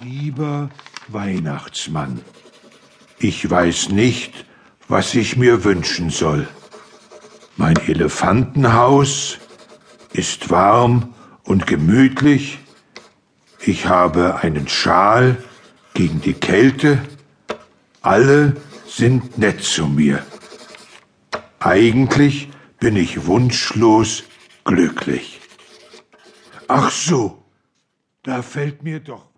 Lieber Weihnachtsmann, ich weiß nicht, was ich mir wünschen soll. Mein Elefantenhaus ist warm und gemütlich. Ich habe einen Schal gegen die Kälte. Alle sind nett zu mir. Eigentlich bin ich wunschlos glücklich. Ach so, da fällt mir doch